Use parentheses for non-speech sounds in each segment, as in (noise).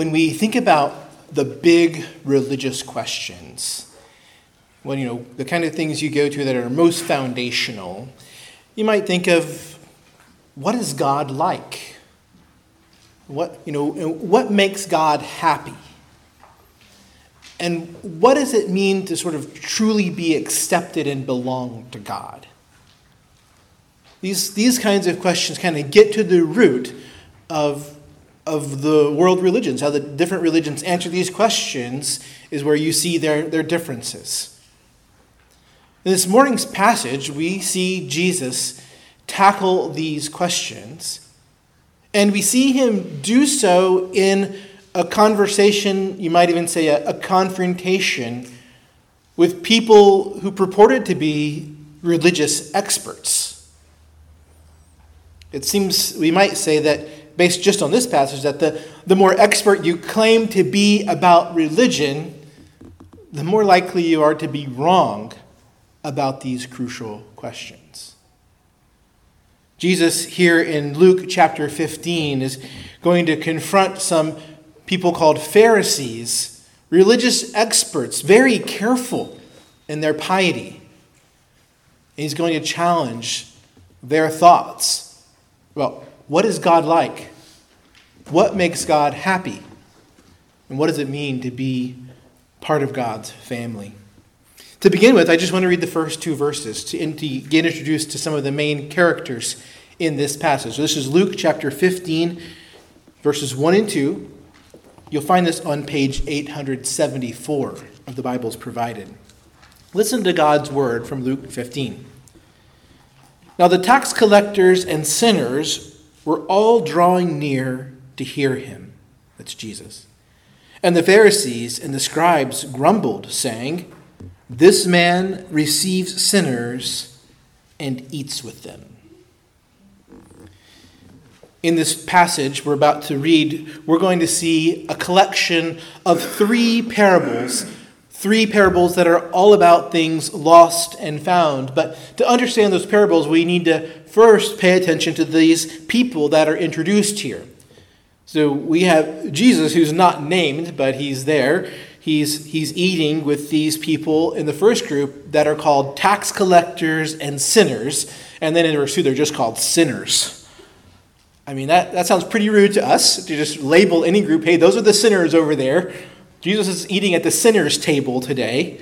when we think about the big religious questions, when you know the kind of things you go to that are most foundational, you might think of what is God like? What, you know, what makes God happy? And what does it mean to sort of truly be accepted and belong to God? These, these kinds of questions kind of get to the root of, of the world religions. How the different religions answer these questions is where you see their, their differences. In this morning's passage, we see Jesus tackle these questions, and we see him do so in a conversation, you might even say a, a confrontation, with people who purported to be religious experts. It seems we might say that, based just on this passage, that the, the more expert you claim to be about religion, the more likely you are to be wrong about these crucial questions. Jesus, here in Luke chapter 15, is going to confront some people called Pharisees, religious experts, very careful in their piety. And he's going to challenge their thoughts well, what is God like? What makes God happy? And what does it mean to be part of God's family? To begin with, I just want to read the first two verses to, get introduced to some of the main characters in this passage. So this is Luke chapter 15, verses 1 and 2. You'll find this on page 874 of the Bibles provided. Listen to God's word from Luke 15. Now the tax collectors and sinners were all drawing near to hear him. That's Jesus. And the Pharisees and the scribes grumbled, saying, This man receives sinners and eats with them. In this passage we're about to read, we're going to see a collection of three parables three parables that are all about things lost and found. But to understand those parables, we need to first pay attention to these people that are introduced here. So we have Jesus, who's not named, but he's there. He's, he's eating with these people in the first group that are called tax collectors and sinners. And then in verse 2, they're just called sinners. I mean, that, that sounds pretty rude to us to just label any group, hey, those are the sinners over there. Jesus is eating at the sinner's table today.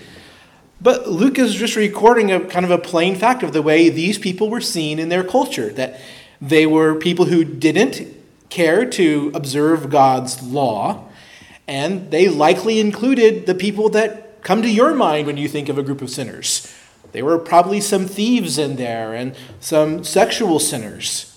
But Luke is just recording a kind of a plain fact of the way these people were seen in their culture that they were people who didn't care to observe God's law, and they likely included the people that come to your mind when you think of a group of sinners. There were probably some thieves in there and some sexual sinners.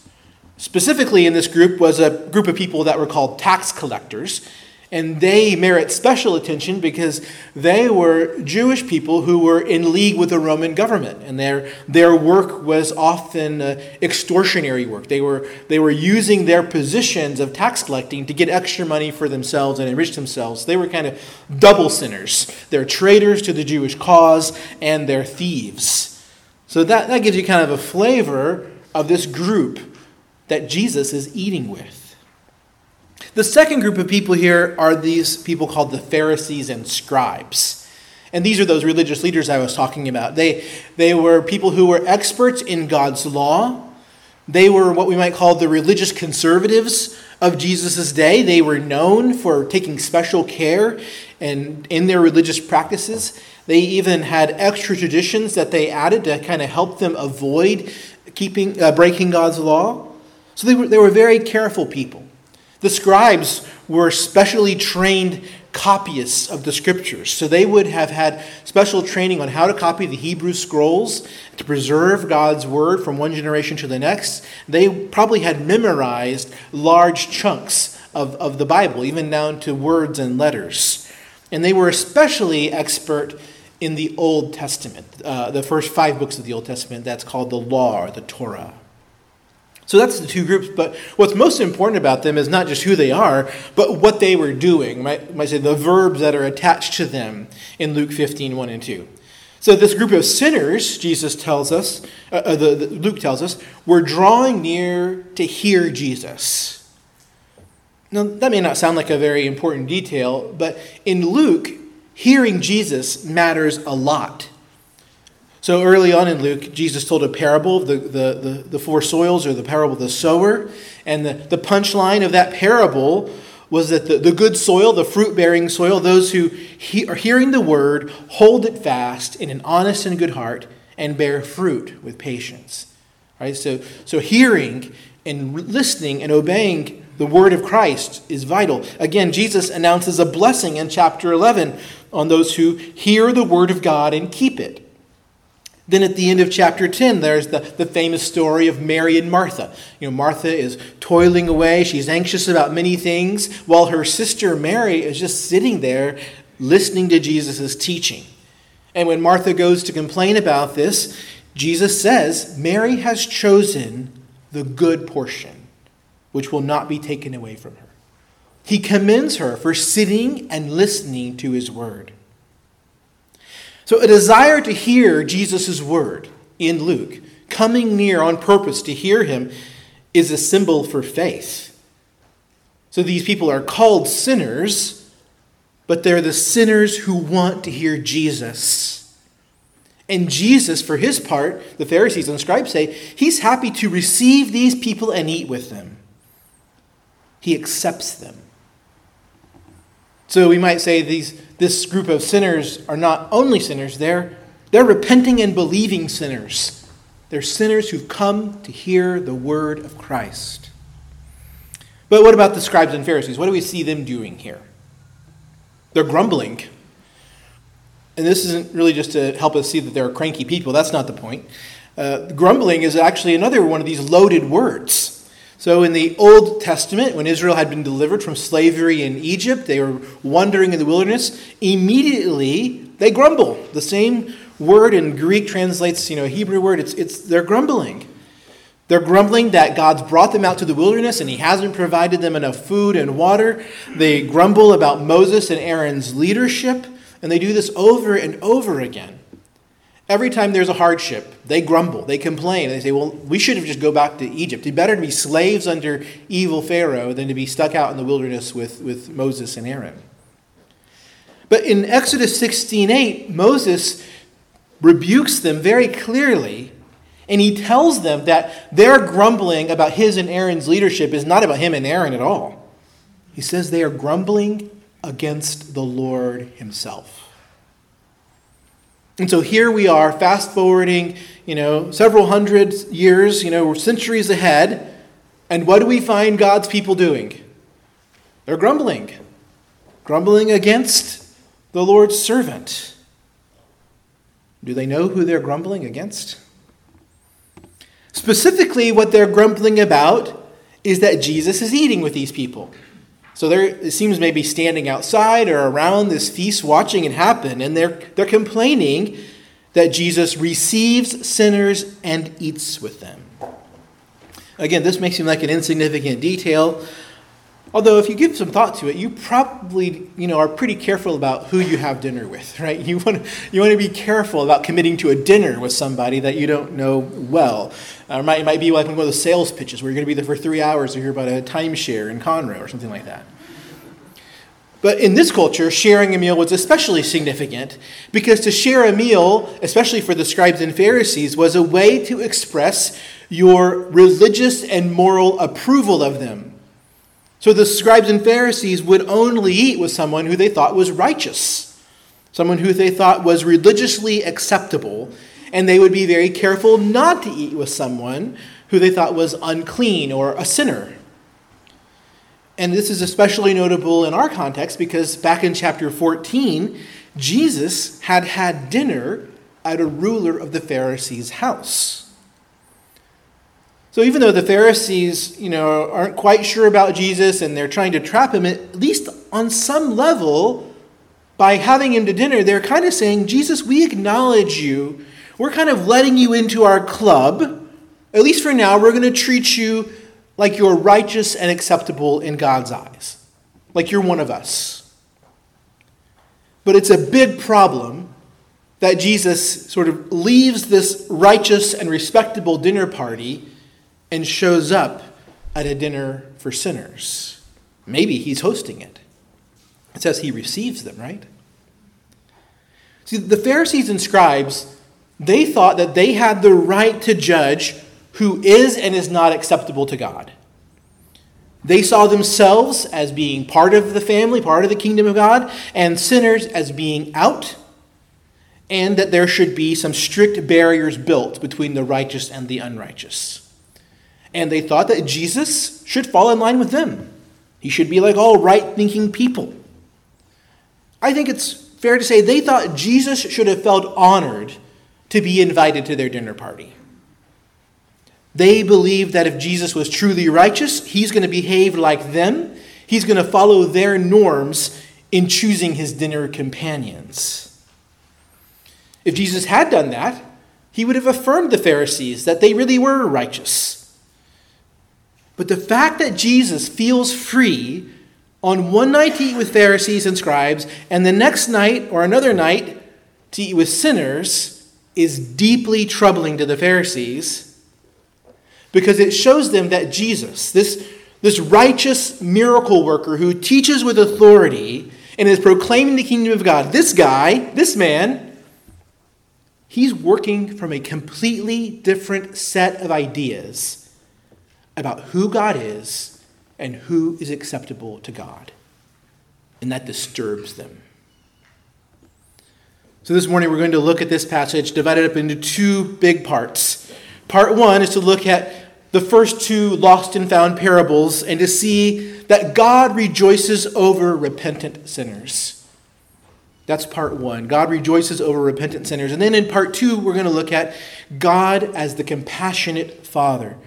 Specifically, in this group was a group of people that were called tax collectors. And they merit special attention because they were Jewish people who were in league with the Roman government. And their, their work was often uh, extortionary work. They were, they were using their positions of tax collecting to get extra money for themselves and enrich themselves. They were kind of double sinners. They're traitors to the Jewish cause and they're thieves. So that, that gives you kind of a flavor of this group that Jesus is eating with. The second group of people here are these people called the Pharisees and scribes. And these are those religious leaders I was talking about. They, they were people who were experts in God's law. They were what we might call the religious conservatives of Jesus' day. They were known for taking special care and in their religious practices. They even had extra traditions that they added to kind of help them avoid keeping, uh, breaking God's law. So they were, they were very careful people. The scribes were specially trained copyists of the scriptures. So they would have had special training on how to copy the Hebrew scrolls to preserve God's word from one generation to the next. They probably had memorized large chunks of, of the Bible, even down to words and letters. And they were especially expert in the Old Testament, uh, the first five books of the Old Testament, that's called the Law or the Torah. So that's the two groups. But what's most important about them is not just who they are, but what they were doing. Might, might say the verbs that are attached to them in Luke 15, 1 and 2. So this group of sinners, Jesus tells us, uh, uh, the, the, Luke tells us, were drawing near to hear Jesus. Now, that may not sound like a very important detail, but in Luke, hearing Jesus matters a lot. So early on in Luke, Jesus told a parable of the, the, the, the four soils, or the parable of the sower. And the, the punchline of that parable was that the, the good soil, the fruit bearing soil, those who he, are hearing the word, hold it fast in an honest and good heart, and bear fruit with patience. Right? So, so hearing and listening and obeying the word of Christ is vital. Again, Jesus announces a blessing in chapter 11 on those who hear the word of God and keep it. Then at the end of chapter 10, there's the, the famous story of Mary and Martha. You know, Martha is toiling away. She's anxious about many things, while her sister Mary is just sitting there listening to Jesus' teaching. And when Martha goes to complain about this, Jesus says, Mary has chosen the good portion, which will not be taken away from her. He commends her for sitting and listening to his word. So, a desire to hear Jesus' word in Luke, coming near on purpose to hear him, is a symbol for faith. So, these people are called sinners, but they're the sinners who want to hear Jesus. And Jesus, for his part, the Pharisees and scribes say, he's happy to receive these people and eat with them. He accepts them. So we might say these, this group of sinners are not only sinners, they're, they're repenting and believing sinners. They're sinners who've come to hear the word of Christ. But what about the scribes and Pharisees? What do we see them doing here? They're grumbling. And this isn't really just to help us see that they're cranky people. That's not the point. Uh, grumbling is actually another one of these loaded words. So, in the Old Testament, when Israel had been delivered from slavery in Egypt, they were wandering in the wilderness. Immediately, they grumble. The same word in Greek translates, you know, Hebrew word. It's, it's, they're grumbling. They're grumbling that God's brought them out to the wilderness and He hasn't provided them enough food and water. They grumble about Moses and Aaron's leadership, and they do this over and over again. Every time there's a hardship, they grumble, they complain, they say, Well, we should have just go back to Egypt. It's better to be slaves under evil Pharaoh than to be stuck out in the wilderness with, with Moses and Aaron. But in Exodus 16:8, Moses rebukes them very clearly, and he tells them that their grumbling about his and Aaron's leadership is not about him and Aaron at all. He says they are grumbling against the Lord himself. And so here we are, fast forwarding, you know, several hundred years, you know, centuries ahead. And what do we find God's people doing? They're grumbling, grumbling against the Lord's servant. Do they know who they're grumbling against? Specifically, what they're grumbling about is that Jesus is eating with these people. So there it seems maybe standing outside or around this feast watching it happen, and they're, they're complaining that Jesus receives sinners and eats with them. Again, this may seem like an insignificant detail, although if you give some thought to it, you probably you know, are pretty careful about who you have dinner with, (laughs) right? You want, to, you want to be careful about committing to a dinner with somebody that you don't know well. Uh, it, might, it might be like one of those sales pitches where you're going to be there for three hours to hear about a timeshare in Conroe or something like that. But in this culture, sharing a meal was especially significant because to share a meal, especially for the scribes and Pharisees, was a way to express your religious and moral approval of them. So the scribes and Pharisees would only eat with someone who they thought was righteous, someone who they thought was religiously acceptable, and they would be very careful not to eat with someone who they thought was unclean or a sinner. And this is especially notable in our context because back in chapter 14, Jesus had had dinner at a ruler of the Pharisees' house. So even though the Pharisees, you know, aren't quite sure about Jesus and they're trying to trap him, at least on some level, by having him to dinner, they're kind of saying, Jesus, we acknowledge you. We're kind of letting you into our club. At least for now, we're going to treat you like you're righteous and acceptable in God's eyes, like you're one of us. But it's a big problem that Jesus sort of leaves this righteous and respectable dinner party and shows up at a dinner for sinners. Maybe he's hosting it. It says he receives them, right? See, the Pharisees and scribes, they thought that they had the right to judge who is and is not acceptable to God. They saw themselves as being part of the family, part of the kingdom of God, and sinners as being out, and that there should be some strict barriers built between the righteous and the unrighteous. And they thought that Jesus should fall in line with them. He should be like all right thinking people. I think it's fair to say they thought Jesus should have felt honored to be invited to their dinner party. They believed that if Jesus was truly righteous, he's going to behave like them. He's going to follow their norms in choosing his dinner companions. If Jesus had done that, he would have affirmed the Pharisees that they really were righteous. But the fact that Jesus feels free on one night to eat with Pharisees and scribes, and the next night or another night to eat with sinners, is deeply troubling to the Pharisees because it shows them that Jesus, this, this righteous miracle worker who teaches with authority and is proclaiming the kingdom of God, this guy, this man, he's working from a completely different set of ideas about who God is and who is acceptable to God. And that disturbs them. So, this morning we're going to look at this passage divided up into two big parts. Part one is to look at the first two lost and found parables and to see that God rejoices over repentant sinners. That's part one. God rejoices over repentant sinners. And then in part two, we're going to look at God as the compassionate Father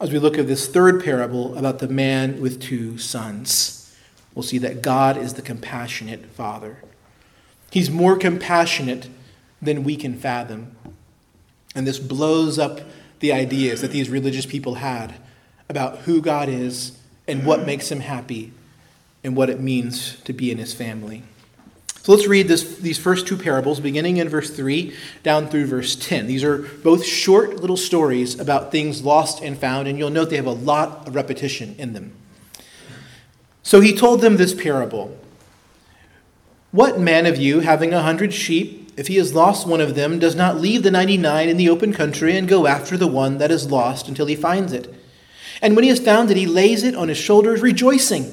as we look at this third parable about the man with two sons. We'll see that God is the compassionate Father. He's more compassionate than we can fathom. And this blows up the ideas that these religious people had about who God is and what makes him happy and what it means to be in his family. So let's read this, these first two parables, beginning in verse 3 down through verse 10. These are both short little stories about things lost and found, and you'll note they have a lot of repetition in them. So he told them this parable What man of you, having a hundred sheep, if he has lost one of them, does not leave the 99 in the open country and go after the one that is lost until he finds it. And when he has found it, he lays it on his shoulders, rejoicing.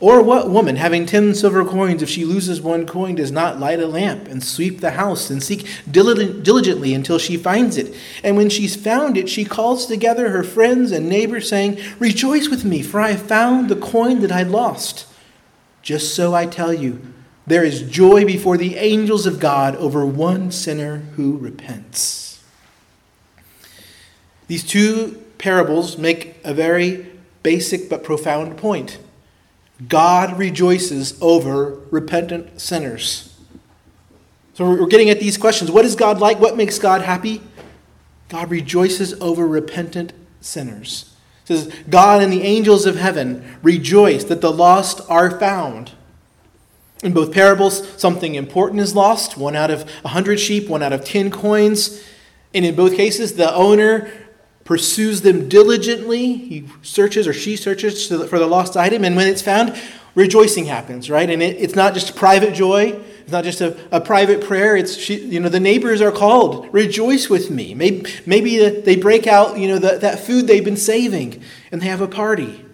Or what woman, having ten silver coins, if she loses one coin, does not light a lamp and sweep the house and seek diligently until she finds it? And when she's found it, she calls together her friends and neighbors, saying, Rejoice with me, for I have found the coin that I lost. Just so I tell you, there is joy before the angels of God over one sinner who repents. These two parables make a very basic but profound point. God rejoices over repentant sinners. So we're getting at these questions. What is God like? What makes God happy? God rejoices over repentant sinners. It says, God and the angels of heaven rejoice that the lost are found. In both parables, something important is lost one out of a hundred sheep, one out of ten coins. And in both cases, the owner pursues them diligently. He searches or she searches for the lost item. And when it's found, rejoicing happens, right? And it, it's not just private joy. It's not just a, a private prayer. It's, she, you know, the neighbors are called, rejoice with me. Maybe, maybe they break out, you know, the, that food they've been saving and they have a party.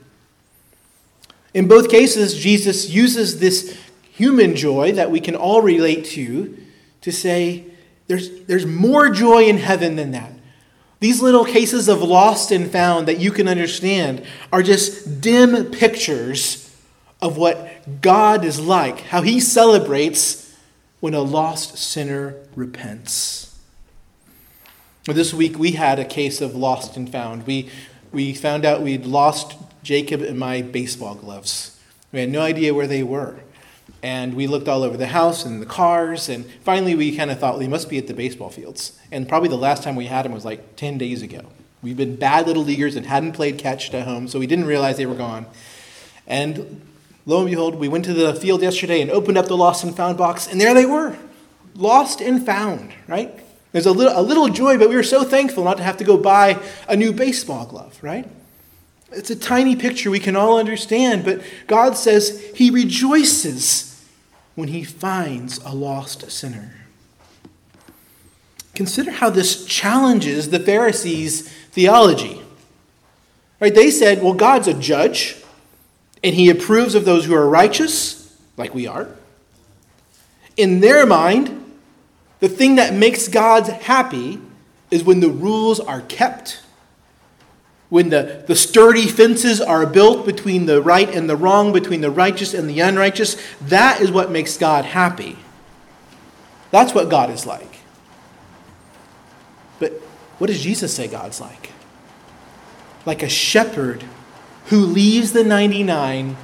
In both cases, Jesus uses this human joy that we can all relate to to say there's, there's more joy in heaven than that. These little cases of lost and found that you can understand are just dim pictures of what God is like, how He celebrates when a lost sinner repents. This week we had a case of lost and found. We, we found out we'd lost Jacob and my baseball gloves. We had no idea where they were. And we looked all over the house and the cars, and finally we kind of thought well, he must be at the baseball fields. And probably the last time we had him was like 10 days ago. We've been bad little leaguers and hadn't played catch at home, so we didn't realize they were gone. And lo and behold, we went to the field yesterday and opened up the lost and found box, and there they were, lost and found, right? There's a little, a little joy, but we were so thankful not to have to go buy a new baseball glove, right? It's a tiny picture we can all understand, but God says He rejoices when He finds a lost sinner. Consider how this challenges the Pharisees' theology. Right? They said, well, God's a judge, and He approves of those who are righteous, like we are. In their mind, the thing that makes God happy is when the rules are kept when the, the sturdy fences are built between the right and the wrong, between the righteous and the unrighteous, that is what makes God happy. That's what God is like. But what does Jesus say God's like? Like a shepherd who leaves the 99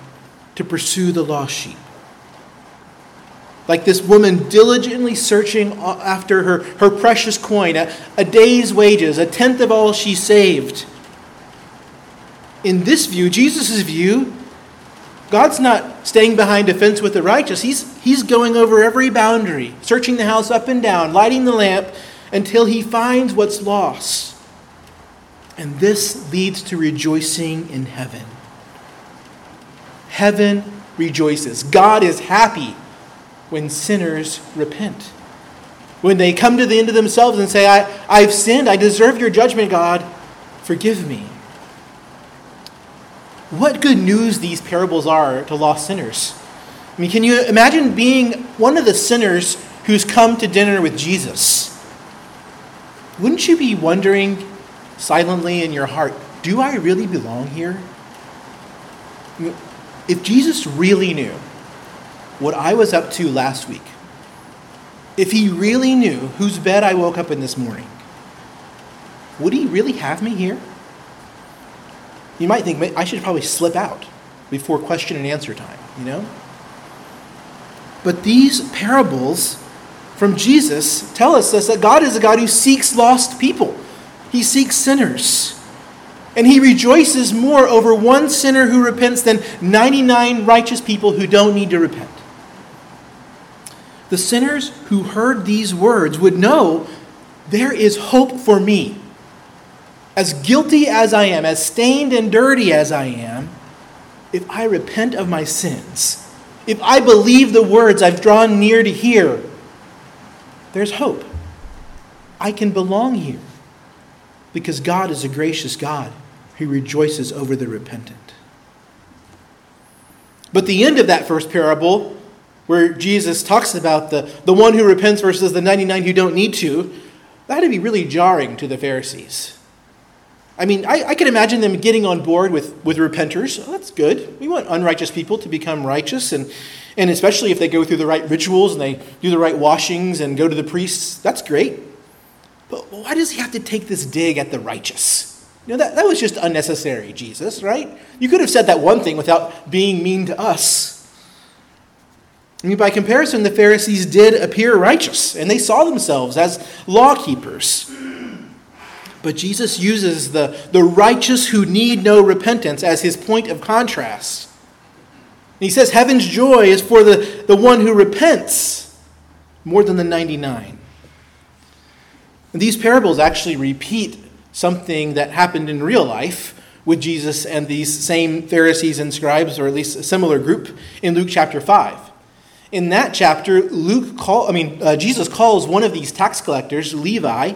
to pursue the lost sheep. Like this woman diligently searching after her, her precious coin, a, a day's wages, a tenth of all she saved in this view, Jesus' view, God's not staying behind a fence with the righteous. He's, he's going over every boundary, searching the house up and down, lighting the lamp until he finds what's lost. And this leads to rejoicing in heaven. Heaven rejoices. God is happy when sinners repent. When they come to the end of themselves and say, I, I've sinned, I deserve your judgment, God, forgive me what good news these parables are to lost sinners. I mean, can you imagine being one of the sinners who's come to dinner with Jesus? Wouldn't you be wondering silently in your heart, do I really belong here? If Jesus really knew what I was up to last week, if he really knew whose bed I woke up in this morning, would he really have me here? You might think, I should probably slip out before question and answer time, you know? But these parables from Jesus tell us that God is a God who seeks lost people, He seeks sinners. And He rejoices more over one sinner who repents than 99 righteous people who don't need to repent. The sinners who heard these words would know there is hope for me as guilty as I am, as stained and dirty as I am, if I repent of my sins, if I believe the words I've drawn near to hear, there's hope. I can belong here because God is a gracious God who rejoices over the repentant. But the end of that first parable, where Jesus talks about the, the one who repents versus the 99 who don't need to, that would be really jarring to the Pharisees. I mean, I, I can imagine them getting on board with, with repenters. Oh, that's good. We want unrighteous people to become righteous, and, and especially if they go through the right rituals and they do the right washings and go to the priests, that's great. But why does he have to take this dig at the righteous? You know, that, that was just unnecessary, Jesus, right? You could have said that one thing without being mean to us. I mean, by comparison, the Pharisees did appear righteous, and they saw themselves as law keepers. But Jesus uses the, the righteous who need no repentance as his point of contrast. And he says, Heaven's joy is for the, the one who repents more than the 99. And these parables actually repeat something that happened in real life with Jesus and these same Pharisees and scribes, or at least a similar group, in Luke chapter 5. In that chapter, Luke call, I mean, uh, Jesus calls one of these tax collectors, Levi,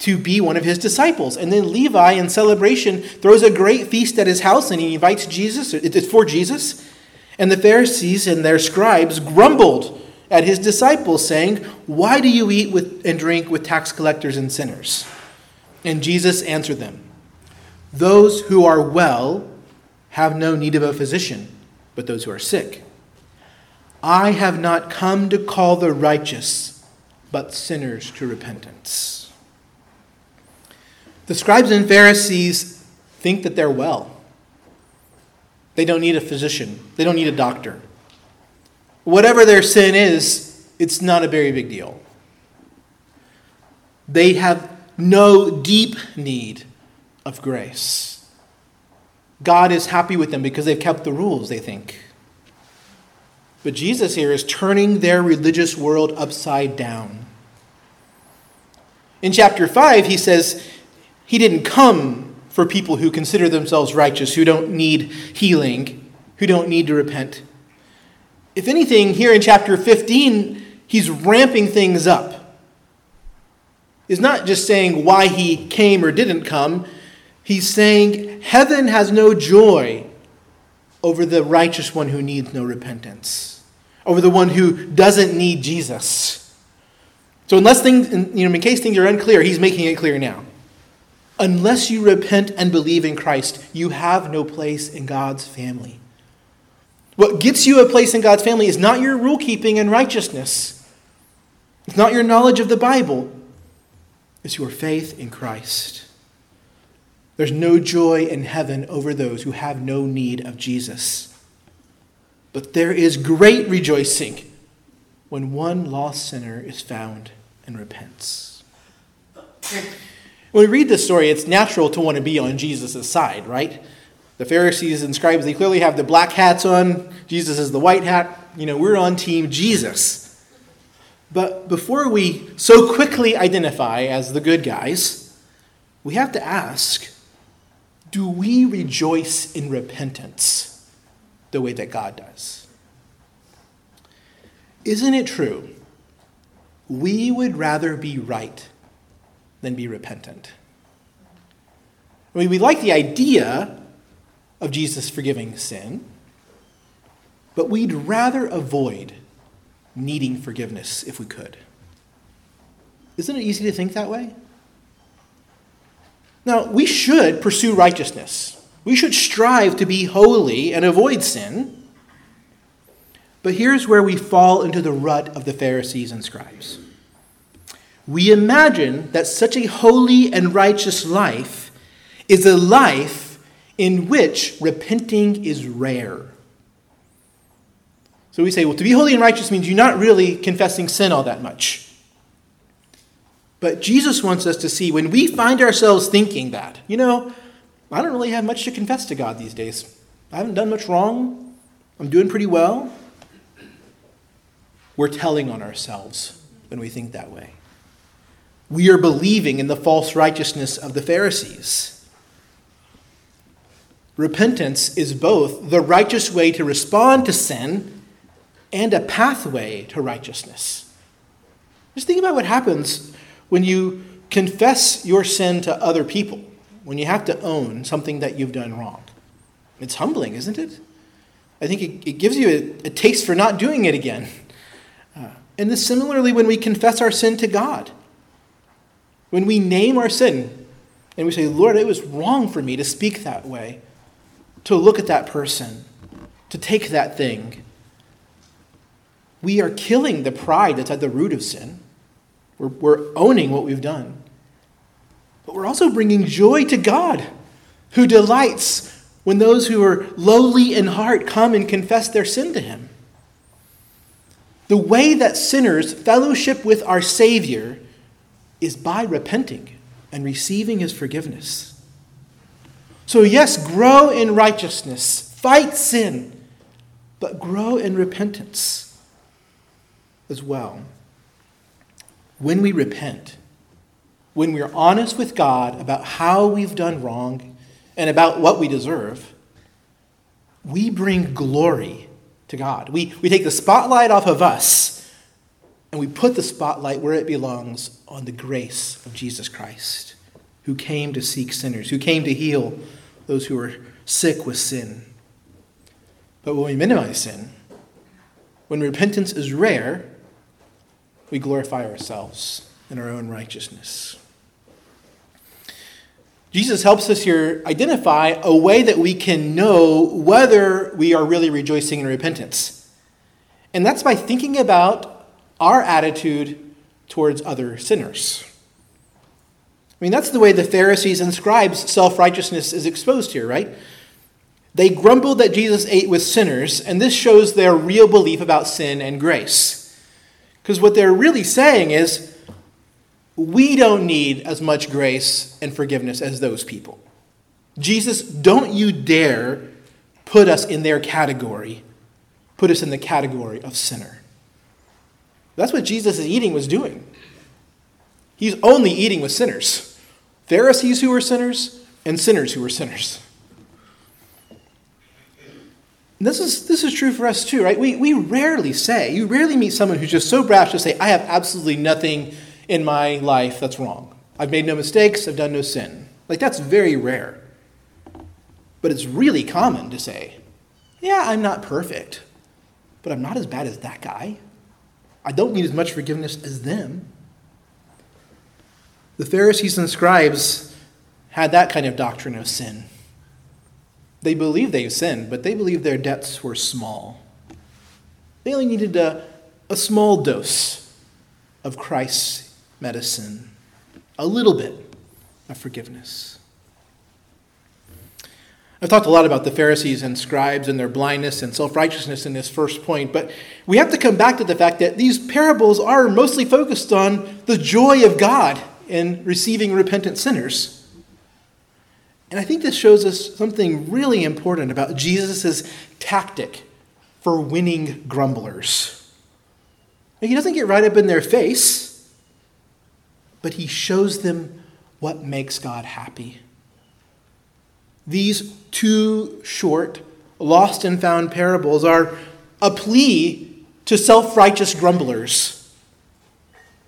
to be one of his disciples. And then Levi, in celebration, throws a great feast at his house and he invites Jesus. It's for Jesus. And the Pharisees and their scribes grumbled at his disciples, saying, Why do you eat with, and drink with tax collectors and sinners? And Jesus answered them, Those who are well have no need of a physician, but those who are sick. I have not come to call the righteous, but sinners to repentance. The scribes and Pharisees think that they're well. They don't need a physician, they don't need a doctor. Whatever their sin is, it's not a very big deal. They have no deep need of grace. God is happy with them because they've kept the rules, they think. But Jesus here is turning their religious world upside down. In chapter 5, he says he didn't come for people who consider themselves righteous, who don't need healing, who don't need to repent. If anything, here in chapter 15, he's ramping things up. He's not just saying why he came or didn't come, he's saying heaven has no joy over the righteous one who needs no repentance, over the one who doesn't need Jesus. So, unless things, you know, in case things are unclear, he's making it clear now. Unless you repent and believe in Christ, you have no place in God's family. What gets you a place in God's family is not your rule keeping and righteousness, it's not your knowledge of the Bible, it's your faith in Christ. There's no joy in heaven over those who have no need of Jesus. But there is great rejoicing when one lost sinner is found and repents. When we read this story, it's natural to want to be on Jesus' side, right? The Pharisees and scribes, they clearly have the black hats on. Jesus is the white hat. You know, we're on team Jesus. But before we so quickly identify as the good guys, we have to ask do we rejoice in repentance the way that God does? Isn't it true we would rather be right than be repentant. I mean, we like the idea of Jesus forgiving sin, but we'd rather avoid needing forgiveness if we could. Isn't it easy to think that way? Now, we should pursue righteousness. We should strive to be holy and avoid sin. But here's where we fall into the rut of the Pharisees and scribes. We imagine that such a holy and righteous life is a life in which repenting is rare. So we say, well, to be holy and righteous means you're not really confessing sin all that much. But Jesus wants us to see when we find ourselves thinking that, you know, I don't really have much to confess to God these days. I haven't done much wrong. I'm doing pretty well we're telling on ourselves when we think that way. We are believing in the false righteousness of the Pharisees. Repentance is both the righteous way to respond to sin and a pathway to righteousness. Just think about what happens when you confess your sin to other people, when you have to own something that you've done wrong. It's humbling, isn't it? I think it, it gives you a, a taste for not doing it again. Uh, and this similarly when we confess our sin to God. When we name our sin and we say, Lord, it was wrong for me to speak that way, to look at that person, to take that thing. We are killing the pride that's at the root of sin. We're, we're owning what we've done. But we're also bringing joy to God, who delights when those who are lowly in heart come and confess their sin to Him. The way that sinners fellowship with our Savior is by repenting and receiving his forgiveness. So, yes, grow in righteousness, fight sin, but grow in repentance as well. When we repent, when we're honest with God about how we've done wrong and about what we deserve, we bring glory to God. We, we take the spotlight off of us and we put the spotlight where it belongs on the grace of Jesus Christ, who came to seek sinners, who came to heal those who were sick with sin. But when we minimize sin, when repentance is rare, we glorify ourselves in our own righteousness. Jesus helps us here identify a way that we can know whether we are really rejoicing in repentance. And that's by thinking about our attitude towards other sinners. I mean, that's the way the Pharisees and scribes' self righteousness is exposed here, right? They grumbled that Jesus ate with sinners, and this shows their real belief about sin and grace. Because what they're really saying is, we don't need as much grace and forgiveness as those people. Jesus, don't you dare put us in their category, put us in the category of sinner. That's what Jesus' is eating was doing. He's only eating with sinners Pharisees who were sinners and sinners who were sinners. This is, this is true for us too, right? We, we rarely say, you rarely meet someone who's just so brash to say, I have absolutely nothing in my life that's wrong. I've made no mistakes, I've done no sin. Like, that's very rare. But it's really common to say, Yeah, I'm not perfect, but I'm not as bad as that guy. I don't need as much forgiveness as them. The Pharisees and scribes had that kind of doctrine of sin. They believed they sinned, but they believed their debts were small. They only needed a, a small dose of Christ's medicine, a little bit of forgiveness. I've talked a lot about the Pharisees and scribes and their blindness and self righteousness in this first point, but we have to come back to the fact that these parables are mostly focused on the joy of God in receiving repentant sinners. And I think this shows us something really important about Jesus' tactic for winning grumblers. He doesn't get right up in their face, but he shows them what makes God happy. These two short, lost and found parables are a plea to self righteous grumblers.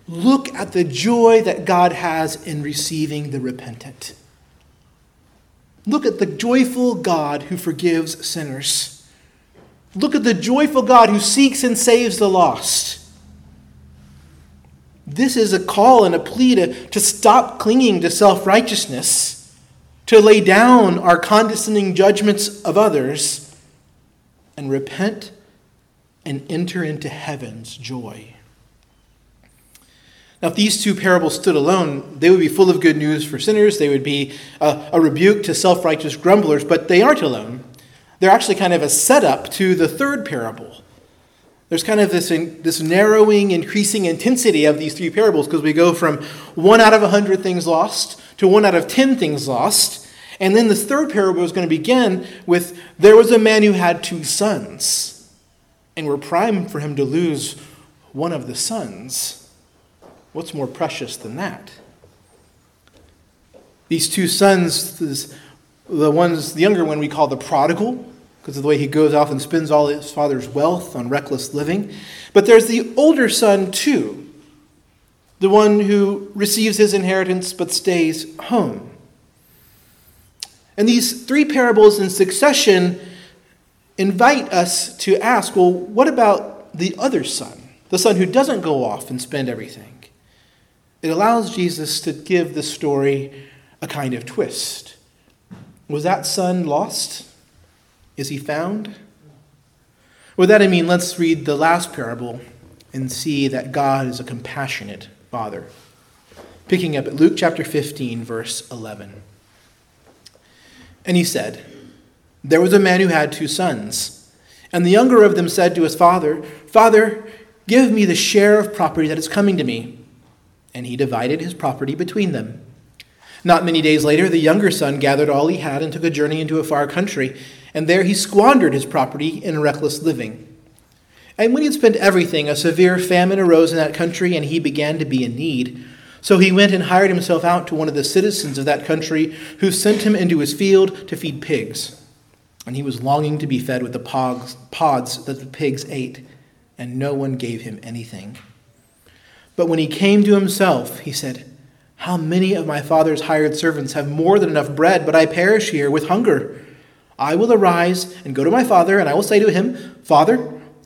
Look at the joy that God has in receiving the repentant. Look at the joyful God who forgives sinners. Look at the joyful God who seeks and saves the lost. This is a call and a plea to, to stop clinging to self righteousness, to lay down our condescending judgments of others, and repent and enter into heaven's joy. Now, if these two parables stood alone, they would be full of good news for sinners. They would be a, a rebuke to self righteous grumblers, but they aren't alone. They're actually kind of a setup to the third parable. There's kind of this, this narrowing, increasing intensity of these three parables because we go from one out of a hundred things lost to one out of ten things lost. And then the third parable is going to begin with there was a man who had two sons, and we're primed for him to lose one of the sons. What's more precious than that? These two sons, the ones, the younger one we call the prodigal, because of the way he goes off and spends all his father's wealth on reckless living. But there's the older son, too, the one who receives his inheritance but stays home. And these three parables in succession invite us to ask well, what about the other son, the son who doesn't go off and spend everything? It allows Jesus to give the story a kind of twist. Was that son lost? Is he found? With that, I mean, let's read the last parable and see that God is a compassionate Father. Picking up at Luke chapter 15, verse 11. And he said, There was a man who had two sons. And the younger of them said to his father, Father, give me the share of property that is coming to me and he divided his property between them. Not many days later, the younger son gathered all he had and took a journey into a far country, and there he squandered his property in reckless living. And when he had spent everything, a severe famine arose in that country, and he began to be in need. So he went and hired himself out to one of the citizens of that country, who sent him into his field to feed pigs. And he was longing to be fed with the pods, pods that the pigs ate, and no one gave him anything. But when he came to himself, he said, How many of my father's hired servants have more than enough bread, but I perish here with hunger? I will arise and go to my father, and I will say to him, Father,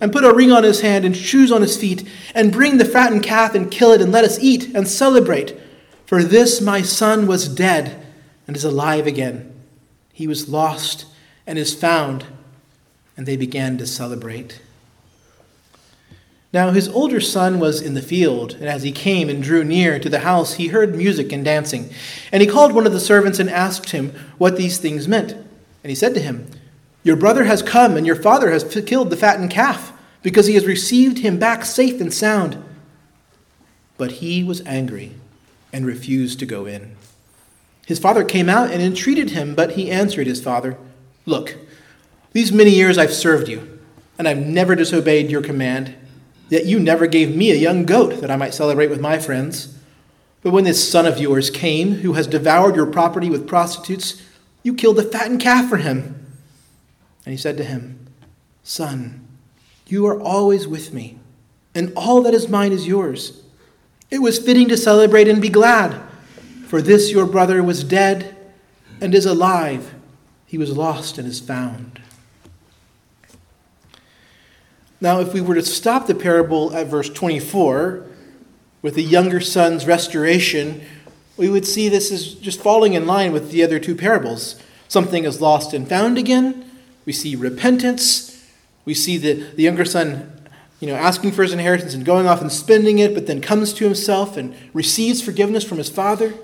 and put a ring on his hand and shoes on his feet, and bring the fattened calf and kill it, and let us eat and celebrate. For this my son was dead and is alive again. He was lost and is found, and they began to celebrate. Now his older son was in the field, and as he came and drew near to the house, he heard music and dancing. And he called one of the servants and asked him what these things meant. And he said to him, Your brother has come, and your father has killed the fattened calf, because he has received him back safe and sound. But he was angry and refused to go in. His father came out and entreated him, but he answered his father, Look, these many years I've served you, and I've never disobeyed your command. Yet you never gave me a young goat that I might celebrate with my friends. But when this son of yours came, who has devoured your property with prostitutes, you killed a fattened calf for him. And he said to him, Son, you are always with me, and all that is mine is yours. It was fitting to celebrate and be glad, for this your brother was dead and is alive. He was lost and is found. Now, if we were to stop the parable at verse 24 with the younger son's restoration, we would see this is just falling in line with the other two parables. Something is lost and found again. We see repentance. We see the, the younger son you know, asking for his inheritance and going off and spending it, but then comes to himself and receives forgiveness from his father.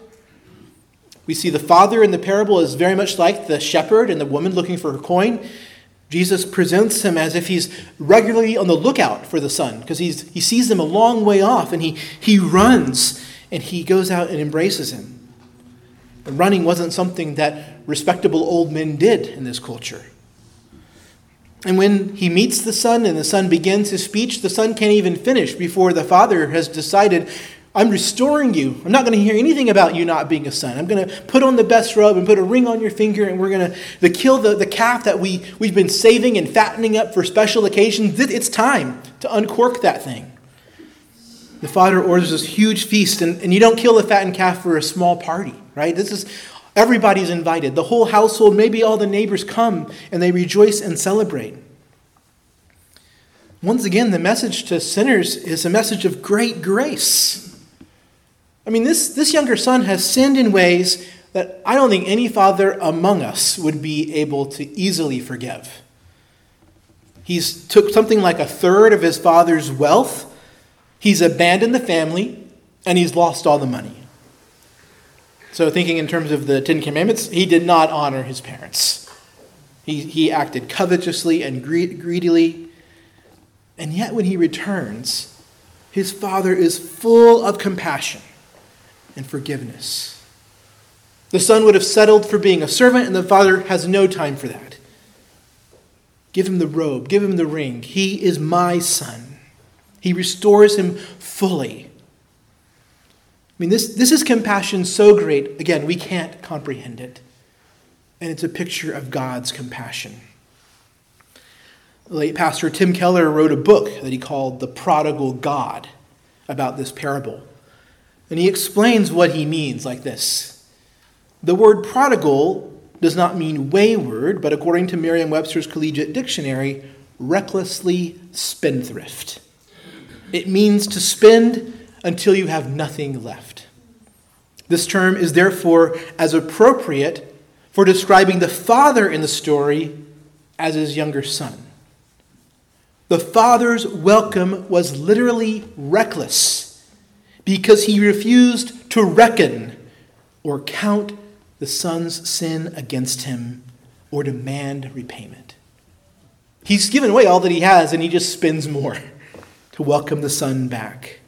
We see the father in the parable is very much like the shepherd and the woman looking for her coin. Jesus presents him as if he's regularly on the lookout for the son because he sees them a long way off and he, he runs and he goes out and embraces him. And running wasn't something that respectable old men did in this culture. And when he meets the son and the son begins his speech, the son can't even finish before the father has decided I'm restoring you. I'm not going to hear anything about you not being a son. I'm going to put on the best robe and put a ring on your finger, and we're going to kill the, the calf that we, we've been saving and fattening up for special occasions. It's time to uncork that thing. The father orders this huge feast, and, and you don't kill a fattened calf for a small party, right? This is everybody's invited. The whole household, maybe all the neighbors come and they rejoice and celebrate. Once again, the message to sinners is a message of great grace. I mean, this, this younger son has sinned in ways that I don't think any father among us would be able to easily forgive. He's took something like a third of his father's wealth, he's abandoned the family, and he's lost all the money. So, thinking in terms of the Ten Commandments, he did not honor his parents. He, he acted covetously and greedily. And yet, when he returns, his father is full of compassion and forgiveness. The son would have settled for being a servant, and the father has no time for that. Give him the robe, give him the ring. He is my son. He restores him fully. I mean, this, this is compassion so great, again, we can't comprehend it. And it's a picture of God's compassion. The late pastor Tim Keller wrote a book that he called The Prodigal God about this parable. And he explains what he means like this The word prodigal does not mean wayward, but according to Merriam Webster's Collegiate Dictionary, recklessly spendthrift. It means to spend until you have nothing left. This term is therefore as appropriate for describing the father in the story as his younger son. The father's welcome was literally reckless because he refused to reckon or count the son's sin against him or demand repayment. He's given away all that he has and he just spends more (laughs) to welcome the son back.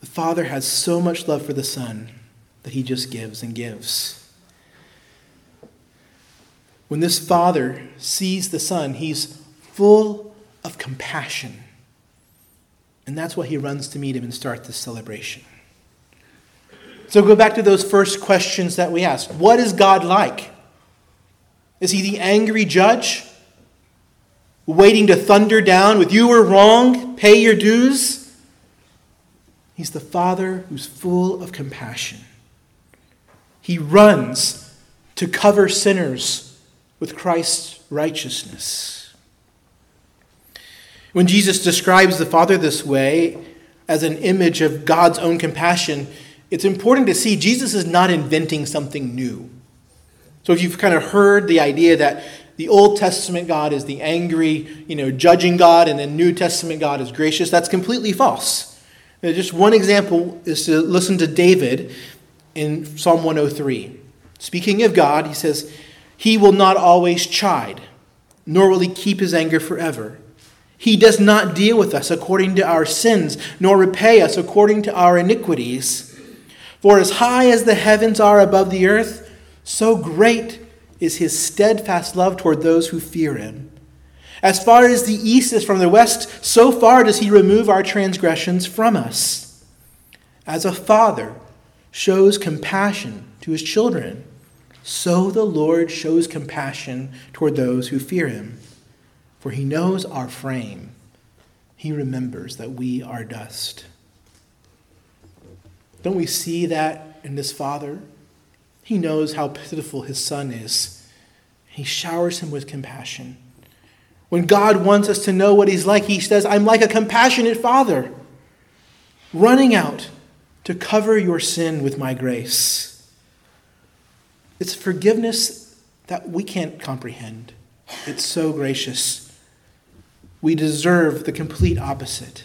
The father has so much love for the son that he just gives and gives. When this father sees the son, he's full of compassion and that's why he runs to meet him and start this celebration. So go back to those first questions that we asked. What is God like? Is he the angry judge? Waiting to thunder down with you were wrong, pay your dues? He's the Father who's full of compassion. He runs to cover sinners with Christ's righteousness. When Jesus describes the Father this way, as an image of God's own compassion, it's important to see Jesus is not inventing something new. So if you've kind of heard the idea that the Old Testament God is the angry, you know, judging God, and the New Testament God is gracious, that's completely false. Uh, just one example is to listen to David in Psalm 103. Speaking of God, he says, He will not always chide, nor will he keep his anger forever. He does not deal with us according to our sins, nor repay us according to our iniquities. For as high as the heavens are above the earth, so great is his steadfast love toward those who fear him. As far as the east is from the west, so far does he remove our transgressions from us. As a father shows compassion to his children, so the Lord shows compassion toward those who fear him. For he knows our frame, he remembers that we are dust. Don't we see that in this father? He knows how pitiful his son is. He showers him with compassion. When God wants us to know what he's like, he says, I'm like a compassionate father, running out to cover your sin with my grace. It's forgiveness that we can't comprehend. It's so gracious. We deserve the complete opposite.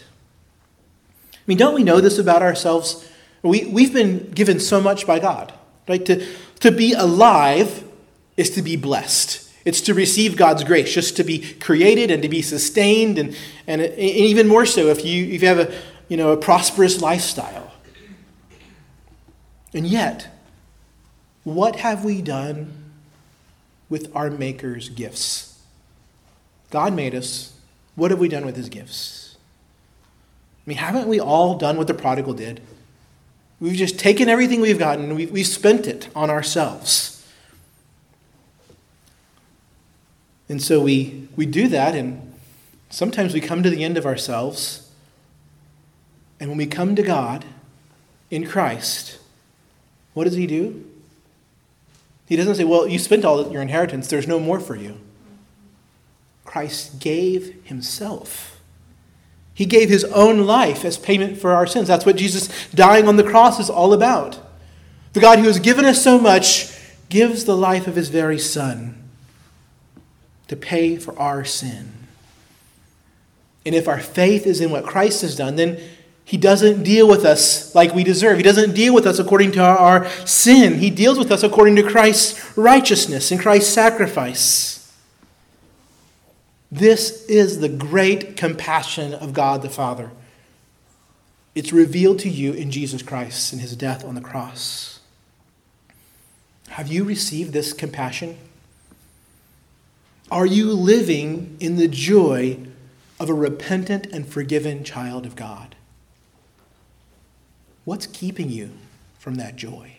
I mean, don't we know this about ourselves? We, we've been given so much by God, right? To, to be alive is to be blessed. It's to receive God's grace, just to be created and to be sustained, and, and, and even more so if you, if you have a, you know, a prosperous lifestyle. And yet, what have we done with our Maker's gifts? God made us. What have we done with his gifts? I mean, haven't we all done what the prodigal did? We've just taken everything we've gotten and we've, we've spent it on ourselves. And so we, we do that, and sometimes we come to the end of ourselves. And when we come to God in Christ, what does He do? He doesn't say, Well, you spent all your inheritance, there's no more for you. Christ gave Himself. He gave His own life as payment for our sins. That's what Jesus dying on the cross is all about. The God who has given us so much gives the life of His very Son to pay for our sin. And if our faith is in what Christ has done, then he doesn't deal with us like we deserve. He doesn't deal with us according to our, sin. He deals with us according to Christ's righteousness and Christ's sacrifice. This is the great compassion of God the Father. It's revealed to you in Jesus Christ and his death on the cross. Have you received this compassion? Are you living in the joy of a repentant and forgiven child of God? What's keeping you from that joy?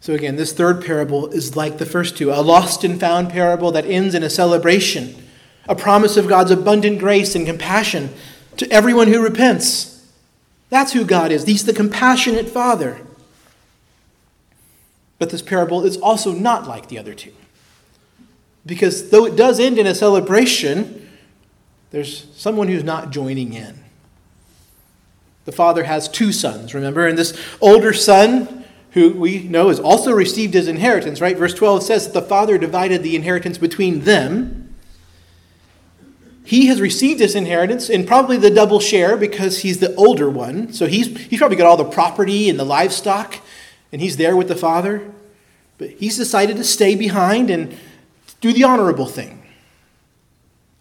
So, again, this third parable is like the first two a lost and found parable that ends in a celebration, a promise of God's abundant grace and compassion to everyone who repents. That's who God is. He's the compassionate Father. But this parable is also not like the other two. Because though it does end in a celebration, there's someone who's not joining in. The father has two sons, remember? And this older son, who we know has also received his inheritance, right? Verse 12 says that the father divided the inheritance between them. He has received his inheritance and probably the double share because he's the older one. So he's, he's probably got all the property and the livestock, and he's there with the father. But he's decided to stay behind and do the honorable thing.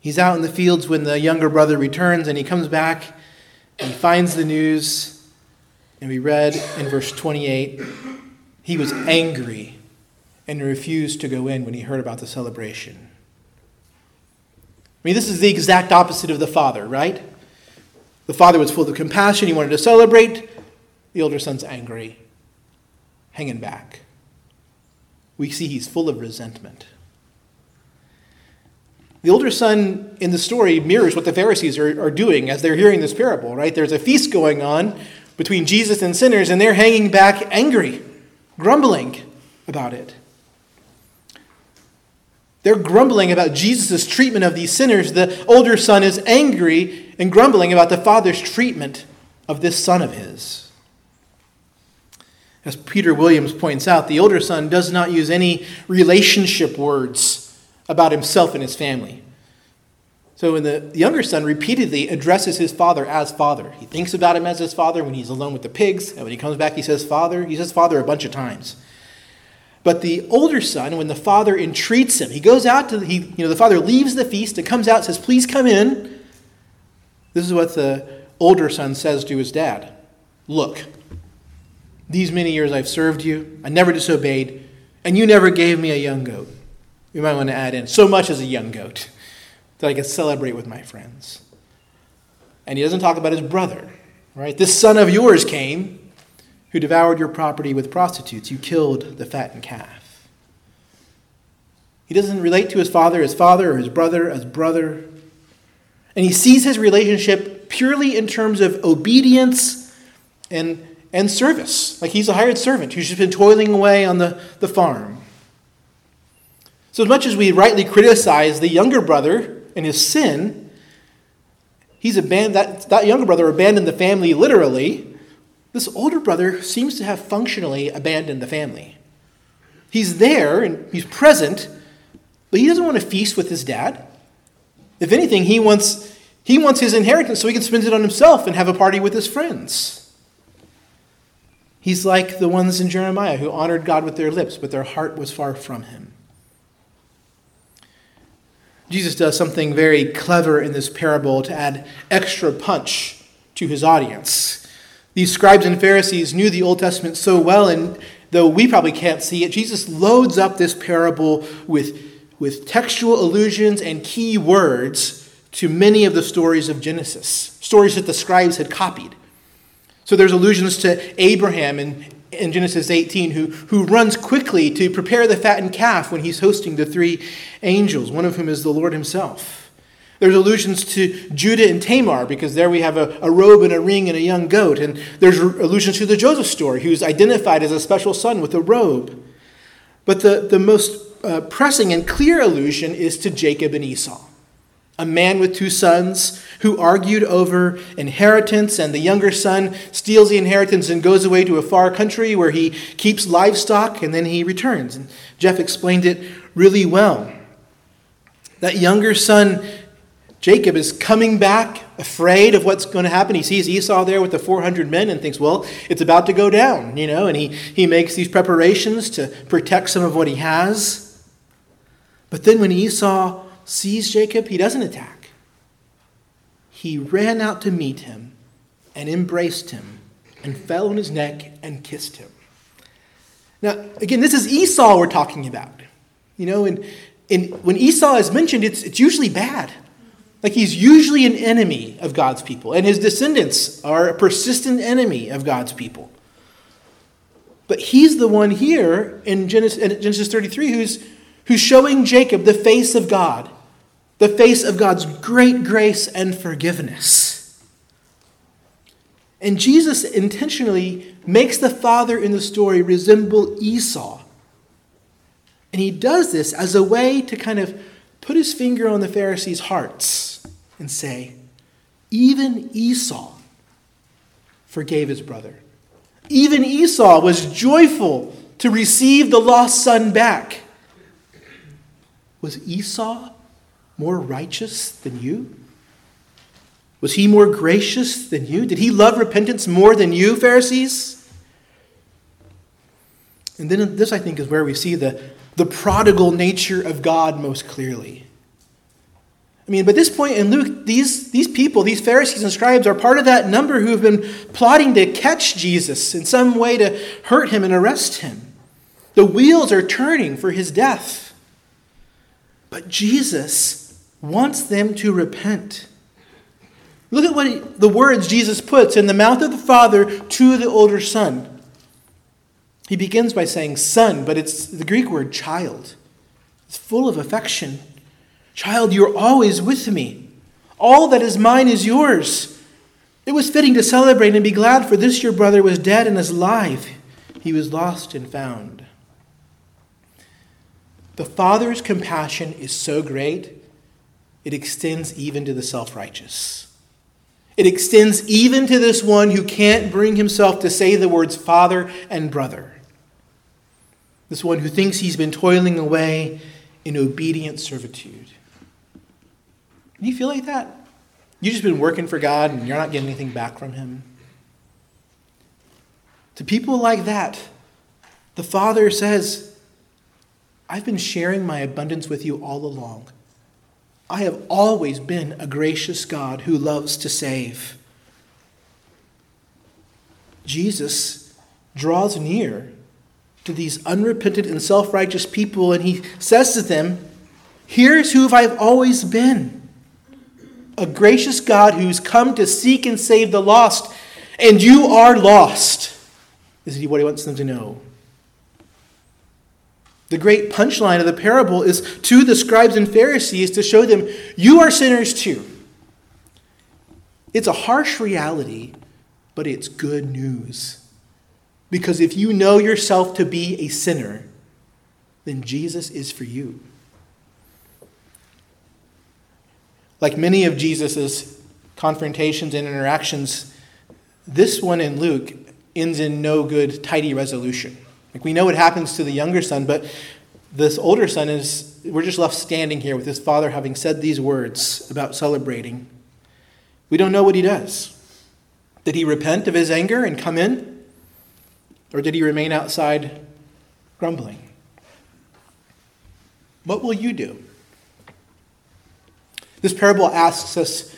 He's out in the fields when the younger brother returns, and he comes back and he finds the news. And we read in verse 28 he was angry and refused to go in when he heard about the celebration. I mean, this is the exact opposite of the father, right? The father was full of compassion, he wanted to celebrate. The older son's angry, hanging back. We see he's full of resentment. The older son in the story mirrors what the Pharisees are, are doing as they're hearing this parable, right? There's a feast going on between Jesus and sinners, and they're hanging back angry, grumbling about it. They're grumbling about Jesus' treatment of these sinners. The older son is angry and grumbling about the father's treatment of this son of his. As Peter Williams points out, the older son does not use any relationship words about himself and his family. So when the younger son repeatedly addresses his father as father, he thinks about him as his father when he's alone with the pigs, and when he comes back, he says father. He says father a bunch of times. But the older son, when the father entreats him, he goes out to, he, you know, the father leaves the feast and comes out says, Please come in. This is what the older son says to his dad Look, these many years I've served you, I never disobeyed, and you never gave me a young goat. You might want to add in so much as a young goat that I could celebrate with my friends. And he doesn't talk about his brother, right? This son of yours came who devoured your property with prostitutes. You killed the fattened calf. He doesn't relate to his father as father or his brother as brother. And he sees his relationship purely in terms of obedience and, and service. Like he's a hired servant who's just been toiling away on the, the farm. So, as much as we rightly criticize the younger brother and his sin, he's abandoned, that, that younger brother abandoned the family literally. This older brother seems to have functionally abandoned the family. He's there and he's present, but he doesn't want to feast with his dad. If anything, he wants, he wants his inheritance so he can spend it on himself and have a party with his friends. He's like the ones in Jeremiah who honored God with their lips, but their heart was far from him. Jesus does something very clever in this parable to add extra punch to his audience. These scribes and Pharisees knew the Old Testament so well, and though we probably can't see it, Jesus loads up this parable with, with textual allusions and key words to many of the stories of Genesis, stories that the scribes had copied. So there's allusions to Abraham and in Genesis 18 who, who runs quickly to prepare the fattened calf when he's hosting the three angels, one of whom is the Lord himself. There's allusions to Judah and Tamar because there we have a, a robe and a ring and a young goat. And there's allusions to the Joseph story, who's identified as a special son with a robe. But the, the most uh, pressing and clear allusion is to Jacob and Esau a man with two sons who argued over inheritance, and the younger son steals the inheritance and goes away to a far country where he keeps livestock and then he returns. And Jeff explained it really well. That younger son, Jacob, is coming back afraid of what's going to happen. He sees Esau there with the 400 men and thinks, well, it's about to go down, you know, and he, he makes these preparations to protect some of what he has. But then when Esau sees Jacob, he doesn't attack. He ran out to meet him and embraced him and fell on his neck and kissed him. Now, again, this is Esau we're talking about. You know, and, and when Esau is mentioned, it's, it's usually bad. Like he's usually an enemy of God's people, and his descendants are a persistent enemy of God's people. But he's the one here in Genesis, in Genesis 33 who's, who's showing Jacob the face of God, the face of God's great grace and forgiveness. And Jesus intentionally makes the father in the story resemble Esau. And he does this as a way to kind of put his finger on the Pharisees' hearts and say, even Esau forgave his brother. Even Esau was joyful to receive the lost son back. Was Esau more righteous than you? Was he more gracious than you? Did he love repentance more than you, Pharisees? And then this, I think, is where we see the, the prodigal nature of God most clearly. I mean, by this point in Luke, these, these people, these Pharisees and scribes, are part of that number who have been plotting to catch Jesus in some way to hurt him and arrest him. The wheels are turning for his death. But Jesus wants them to repent. Look at what he, the words Jesus puts in the mouth of the Father to the older son. He begins by saying son, but it's the Greek word child. It's full of affection. Child, you're always with me. All that is mine is yours. It was fitting to celebrate and be glad, for this your brother was dead and is alive. He was lost and found. The Father's compassion is so great, it extends even to the self righteous. It extends even to this one who can't bring himself to say the words father and brother. This one who thinks he's been toiling away in obedient servitude. Do you feel like that? You've just been working for God and you're not getting anything back from Him. To people like that, the Father says, I've been sharing my abundance with you all along. I have always been a gracious God who loves to save. Jesus draws near to these unrepentant and self righteous people, and he says to them, Here's who I've always been a gracious God who's come to seek and save the lost, and you are lost, is what he wants them to know. The great punchline of the parable is to the scribes and Pharisees to show them, you are sinners too. It's a harsh reality, but it's good news. Because if you know yourself to be a sinner, then Jesus is for you. Like many of Jesus' confrontations and interactions, this one in Luke ends in no good, tidy resolution. Like we know what happens to the younger son, but this older son is, we're just left standing here with his father having said these words about celebrating. We don't know what he does. Did he repent of his anger and come in? Or did he remain outside grumbling? What will you do? This parable asks us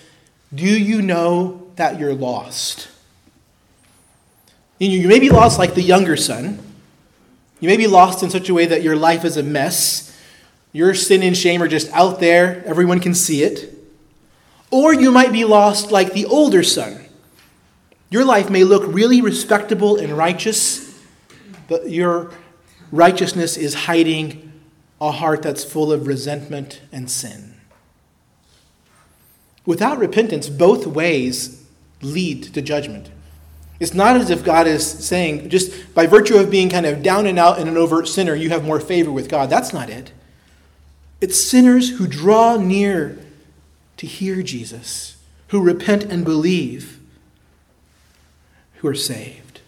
Do you know that you're lost? You may be lost like the younger son. You may be lost in such a way that your life is a mess. Your sin and shame are just out there, everyone can see it. Or you might be lost like the older son. Your life may look really respectable and righteous, but your righteousness is hiding a heart that's full of resentment and sin. Without repentance, both ways lead to judgment. It's not as if God is saying, just by virtue of being kind of down and out and an overt sinner, you have more favor with God. That's not it. It's sinners who draw near to hear Jesus, who repent and believe, who are saved.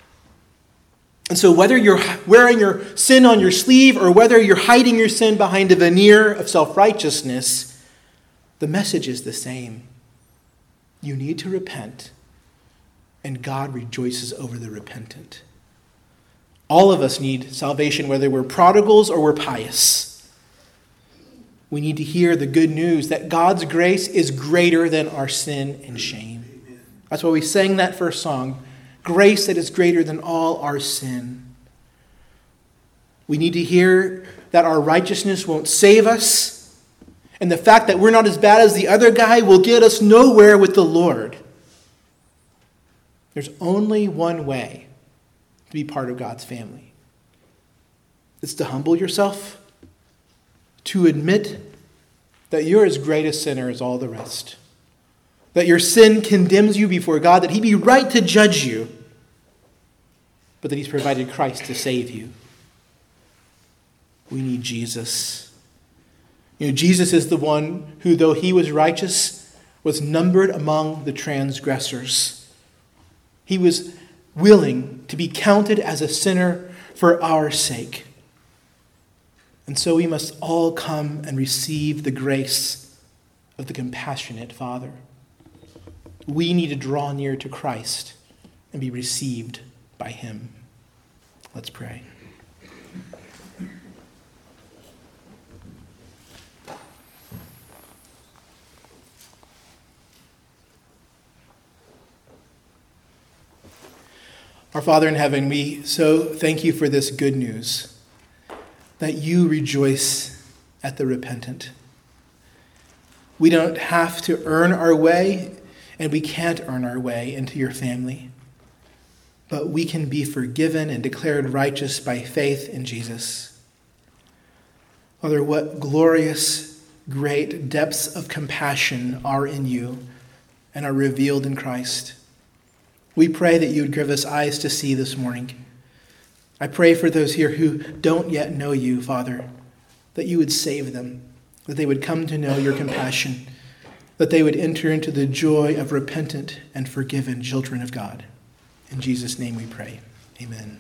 And so, whether you're wearing your sin on your sleeve or whether you're hiding your sin behind a veneer of self righteousness, the message is the same. You need to repent, and God rejoices over the repentant. All of us need salvation, whether we're prodigals or we're pious. We need to hear the good news that God's grace is greater than our sin and shame. That's why we sang that first song grace that is greater than all our sin. We need to hear that our righteousness won't save us, and the fact that we're not as bad as the other guy will get us nowhere with the Lord. There's only one way to be part of God's family it's to humble yourself, to admit that you're as great a sinner as all the rest, that your sin condemns you before God, that He be right to judge you but that He's provided Christ to save you. We need Jesus. You know, Jesus is the one who, though he was righteous, was numbered among the transgressors. He was willing to be counted as a sinner for our sake. And so we must all come and receive the grace of the compassionate Father. We need to draw near to Christ and be received by him. Let's pray. Our Father in heaven, we so thank you for this good news that you rejoice at the repentant. We don't have to earn our way, and we can't earn our way into your family but we can be forgiven and declared righteous by faith in Jesus. Father, what glorious, great depths of compassion are in you and are revealed in Christ. We pray that you would give us eyes to see this morning. I pray for those here who don't yet know you, Father, that you would save them, that they would come to know your compassion, that they would enter into the joy of repentant and forgiven children of God. In Jesus' name we pray. Amen.